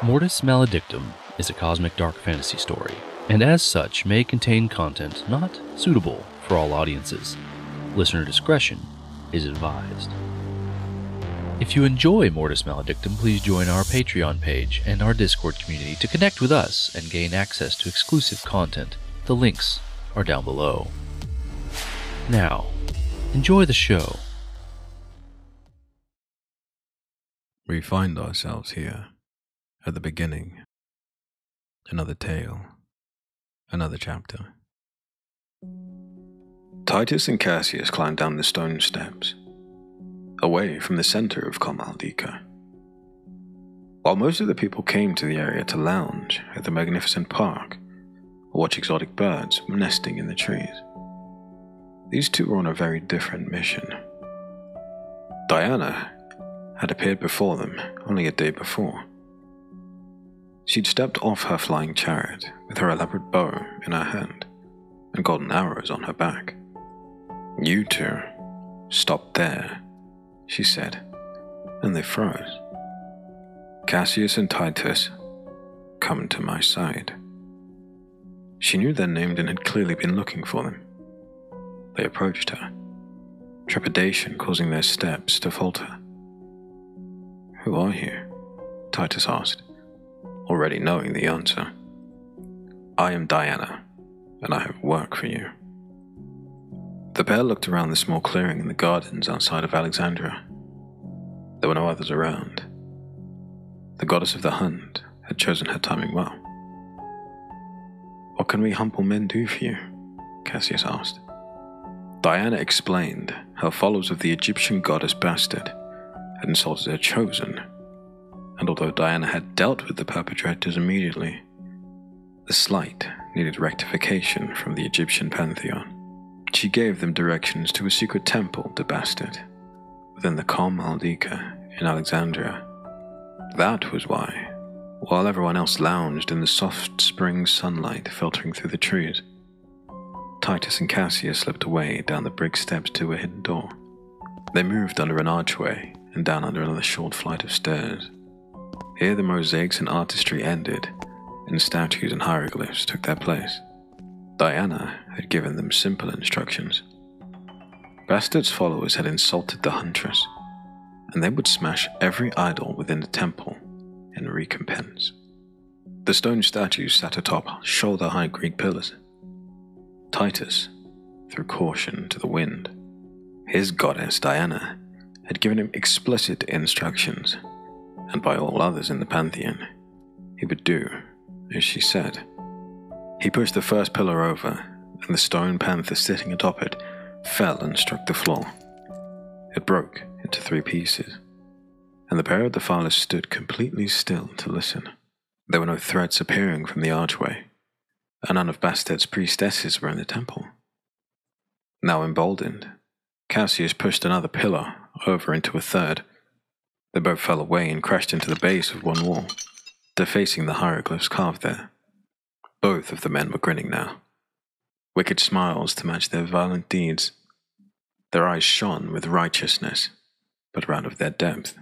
Mortis Maledictum is a cosmic dark fantasy story, and as such may contain content not suitable for all audiences. Listener discretion is advised. If you enjoy Mortis Maledictum, please join our Patreon page and our Discord community to connect with us and gain access to exclusive content. The links are down below. Now, enjoy the show. We find ourselves here at the beginning. Another tale, another chapter. Titus and Cassius climbed down the stone steps, away from the center of Kom Aldica. While most of the people came to the area to lounge at the magnificent park or watch exotic birds nesting in the trees, these two were on a very different mission. Diana had appeared before them only a day before. She'd stepped off her flying chariot with her elaborate bow in her hand and golden arrows on her back. You two, stop there, she said, and they froze. Cassius and Titus, come to my side. She knew their names and had clearly been looking for them. They approached her, trepidation causing their steps to falter. Who are you? Titus asked already knowing the answer. I am Diana, and I have work for you. The pair looked around the small clearing in the gardens outside of Alexandria. There were no others around. The goddess of the hunt had chosen her timing well. What can we humble men do for you? Cassius asked. Diana explained how followers of the Egyptian goddess Bastet had insulted her chosen and although Diana had dealt with the perpetrators immediately, the slight needed rectification from the Egyptian pantheon. She gave them directions to a secret temple to Bastet within the Kom Aldica in Alexandria. That was why, while everyone else lounged in the soft spring sunlight filtering through the trees, Titus and Cassius slipped away down the brick steps to a hidden door. They moved under an archway and down under another short flight of stairs. Here the mosaics and artistry ended, and statues and hieroglyphs took their place. Diana had given them simple instructions. Bastet's followers had insulted the huntress, and they would smash every idol within the temple in recompense. The stone statues sat atop shoulder high Greek pillars. Titus threw caution to the wind. His goddess Diana had given him explicit instructions and by all others in the pantheon, he would do as she said. He pushed the first pillar over, and the stone panther sitting atop it fell and struck the floor. It broke into three pieces, and the pair of the defilers stood completely still to listen. There were no threats appearing from the archway, and none of Bastet's priestesses were in the temple. Now emboldened, Cassius pushed another pillar over into a third, they boat fell away and crashed into the base of one wall, defacing the hieroglyphs carved there. Both of the men were grinning now, wicked smiles to match their violent deeds. Their eyes shone with righteousness, but out of their depth,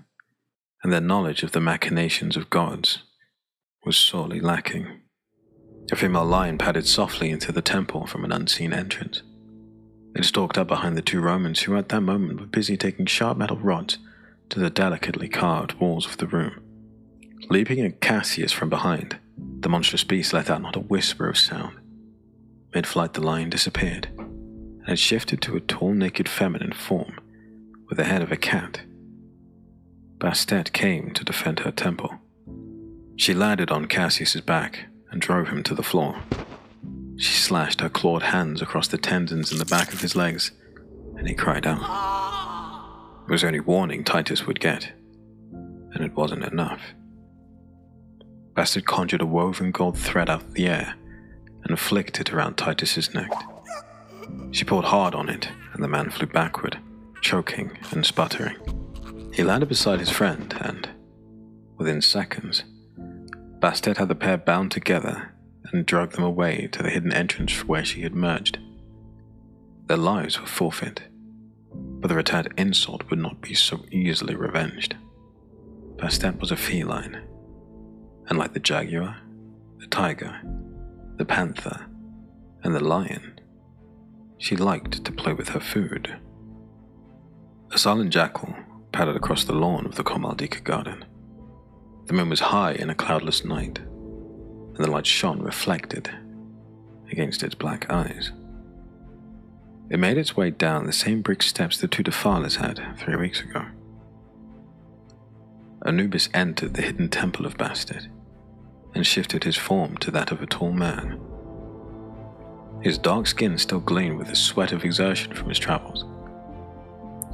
and their knowledge of the machinations of gods was sorely lacking. A female lion padded softly into the temple from an unseen entrance. It stalked up behind the two Romans who at that moment were busy taking sharp metal rods to the delicately carved walls of the room. Leaping at Cassius from behind, the monstrous beast let out not a whisper of sound. Mid flight, the lion disappeared, and had shifted to a tall, naked feminine form with the head of a cat. Bastet came to defend her temple. She landed on Cassius's back and drove him to the floor. She slashed her clawed hands across the tendons in the back of his legs, and he cried out. It was only warning Titus would get, and it wasn't enough. Bastet conjured a woven gold thread out of the air and flicked it around Titus's neck. She pulled hard on it, and the man flew backward, choking and sputtering. He landed beside his friend, and within seconds, Bastet had the pair bound together and dragged them away to the hidden entrance where she had merged. Their lives were forfeit but the returned insult would not be so easily revenged. Bastet was a feline, and like the jaguar, the tiger, the panther, and the lion, she liked to play with her food. A silent jackal padded across the lawn of the Komaldika garden. The moon was high in a cloudless night, and the light shone reflected against its black eyes. It made its way down the same brick steps the two defilers had three weeks ago. Anubis entered the hidden temple of Bastet and shifted his form to that of a tall man. His dark skin still gleamed with the sweat of exertion from his travels.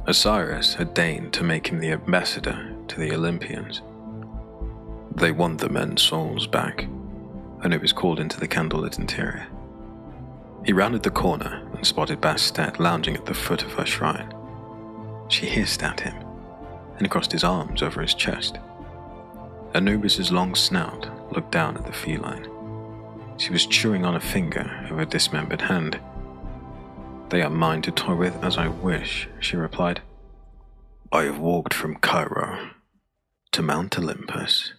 Osiris had deigned to make him the ambassador to the Olympians. They want the men's souls back, Anubis called into the candlelit interior. He rounded the corner and spotted Bastet lounging at the foot of her shrine. She hissed at him and crossed his arms over his chest. Anubis's long snout looked down at the feline. She was chewing on a finger of a dismembered hand. They are mine to toy with as I wish, she replied. I have walked from Cairo to Mount Olympus,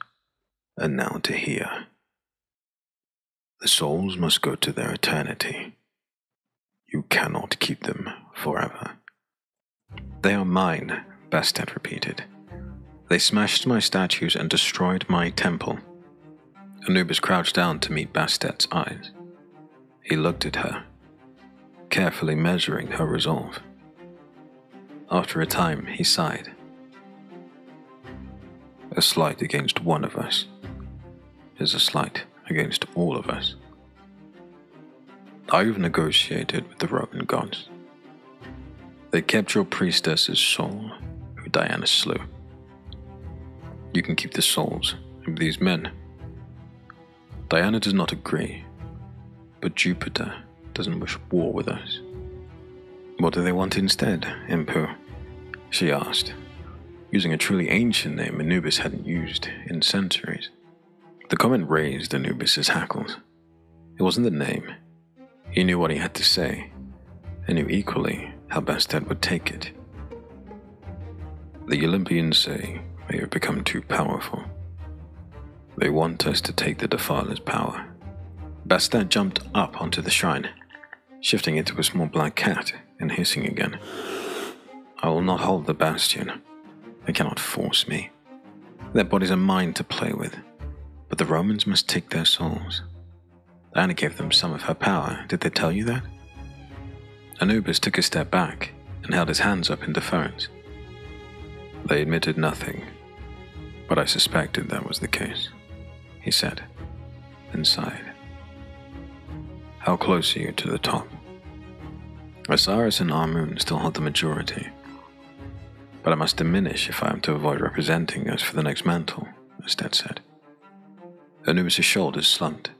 and now to here. The souls must go to their eternity. You cannot keep them forever. They are mine, Bastet repeated. They smashed my statues and destroyed my temple. Anubis crouched down to meet Bastet's eyes. He looked at her, carefully measuring her resolve. After a time, he sighed. A slight against one of us is a slight against all of us. I've negotiated with the Roman gods. They kept your priestess's soul, who Diana slew. You can keep the souls of these men. Diana does not agree, but Jupiter doesn't wish war with us. What do they want instead, Inpu? She asked, using a truly ancient name Anubis hadn't used in centuries. The comment raised Anubis's hackles. It wasn't the name. He knew what he had to say, and knew equally how Bastet would take it. The Olympians say we have become too powerful. They want us to take the Defiler's power. Bastet jumped up onto the shrine, shifting into a small black cat and hissing again. I will not hold the bastion. They cannot force me. Their bodies are mine to play with, but the Romans must take their souls. Diana gave them some of her power. Did they tell you that? Anubis took a step back and held his hands up in deference. They admitted nothing, but I suspected that was the case, he said, and sighed. How close are you to the top? Osiris and Amun still hold the majority, but I must diminish if I am to avoid representing us for the next mantle, Bastet said. Anubis' shoulders slumped.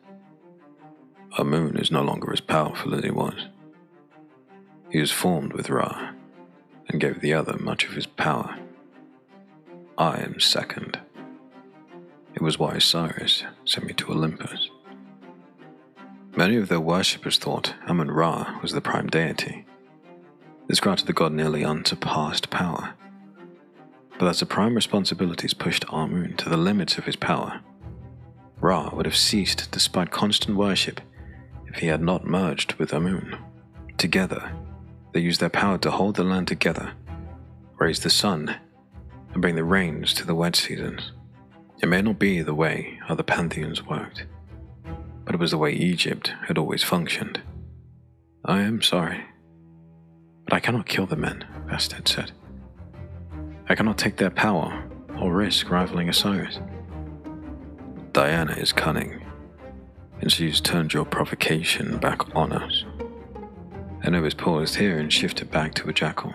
Amun is no longer as powerful as he was. He was formed with Ra and gave the other much of his power. I am second. It was why Osiris sent me to Olympus. Many of their worshippers thought Amun Ra was the prime deity. This granted the god nearly unsurpassed power. But as the prime responsibilities pushed Amun to the limits of his power, Ra would have ceased despite constant worship if he had not merged with Amun. Together, they used their power to hold the land together, raise the sun, and bring the rains to the wet seasons. It may not be the way other pantheons worked but it was the way Egypt had always functioned. I am sorry, but I cannot kill the men, Bastet said. I cannot take their power or risk rivaling Osiris. Diana is cunning, and she's turned your provocation back on us. Anubis paused here and shifted back to a jackal.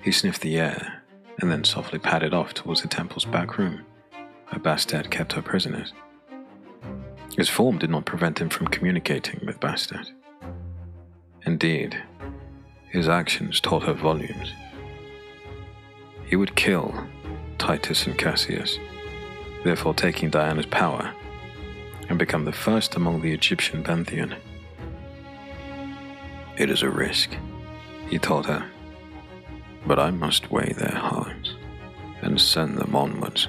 He sniffed the air and then softly padded off towards the temple's back room, where Bastet kept her prisoners. His form did not prevent him from communicating with Bastet. Indeed, his actions told her volumes. He would kill Titus and Cassius, therefore taking Diana's power, and become the first among the Egyptian pantheon. It is a risk, he told her, but I must weigh their hearts and send them onwards.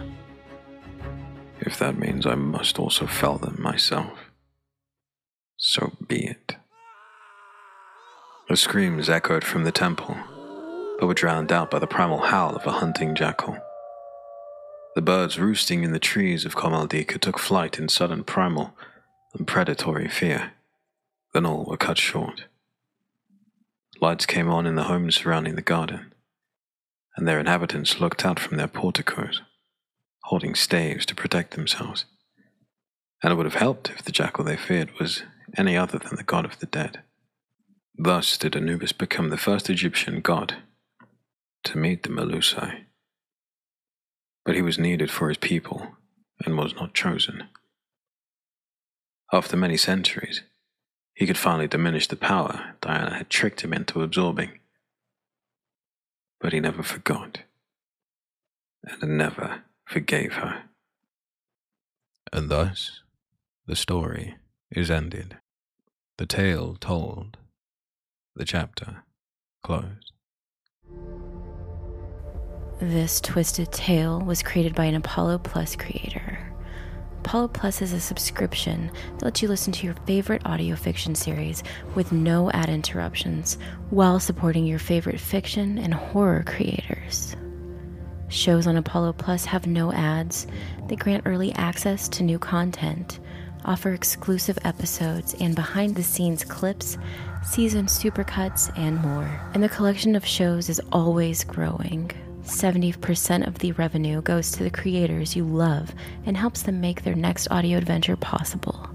if that means I must also fell them myself. So be it. The screams echoed from the temple, but were drowned out by the primal howl of a hunting jackal. The birds roosting in the trees of Komaldika took flight in sudden primal and predatory fear. Then all were cut short. Lights came on in the homes surrounding the garden, and their inhabitants looked out from their porticos, holding staves to protect themselves. And it would have helped if the jackal they feared was any other than the god of the dead. Thus did Anubis become the first Egyptian god to meet the Melusai. But he was needed for his people and was not chosen. After many centuries, he could finally diminish the power Diana had tricked him into absorbing. But he never forgot, and never forgave her. And thus, the story is ended. The tale told, the chapter closed. This twisted tale was created by an Apollo Plus creator. Apollo Plus is a subscription that lets you listen to your favorite audio fiction series with no ad interruptions while supporting your favorite fiction and horror creators. Shows on Apollo Plus have no ads, they grant early access to new content, offer exclusive episodes and behind the scenes clips, season supercuts, and more. And the collection of shows is always growing. 70% of the revenue goes to the creators you love and helps them make their next audio adventure possible.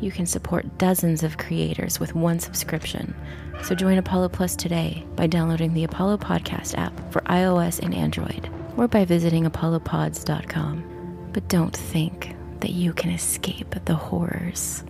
You can support dozens of creators with one subscription. So join Apollo Plus today by downloading the Apollo Podcast app for iOS and Android or by visiting apollopods.com. But don't think that you can escape the horrors.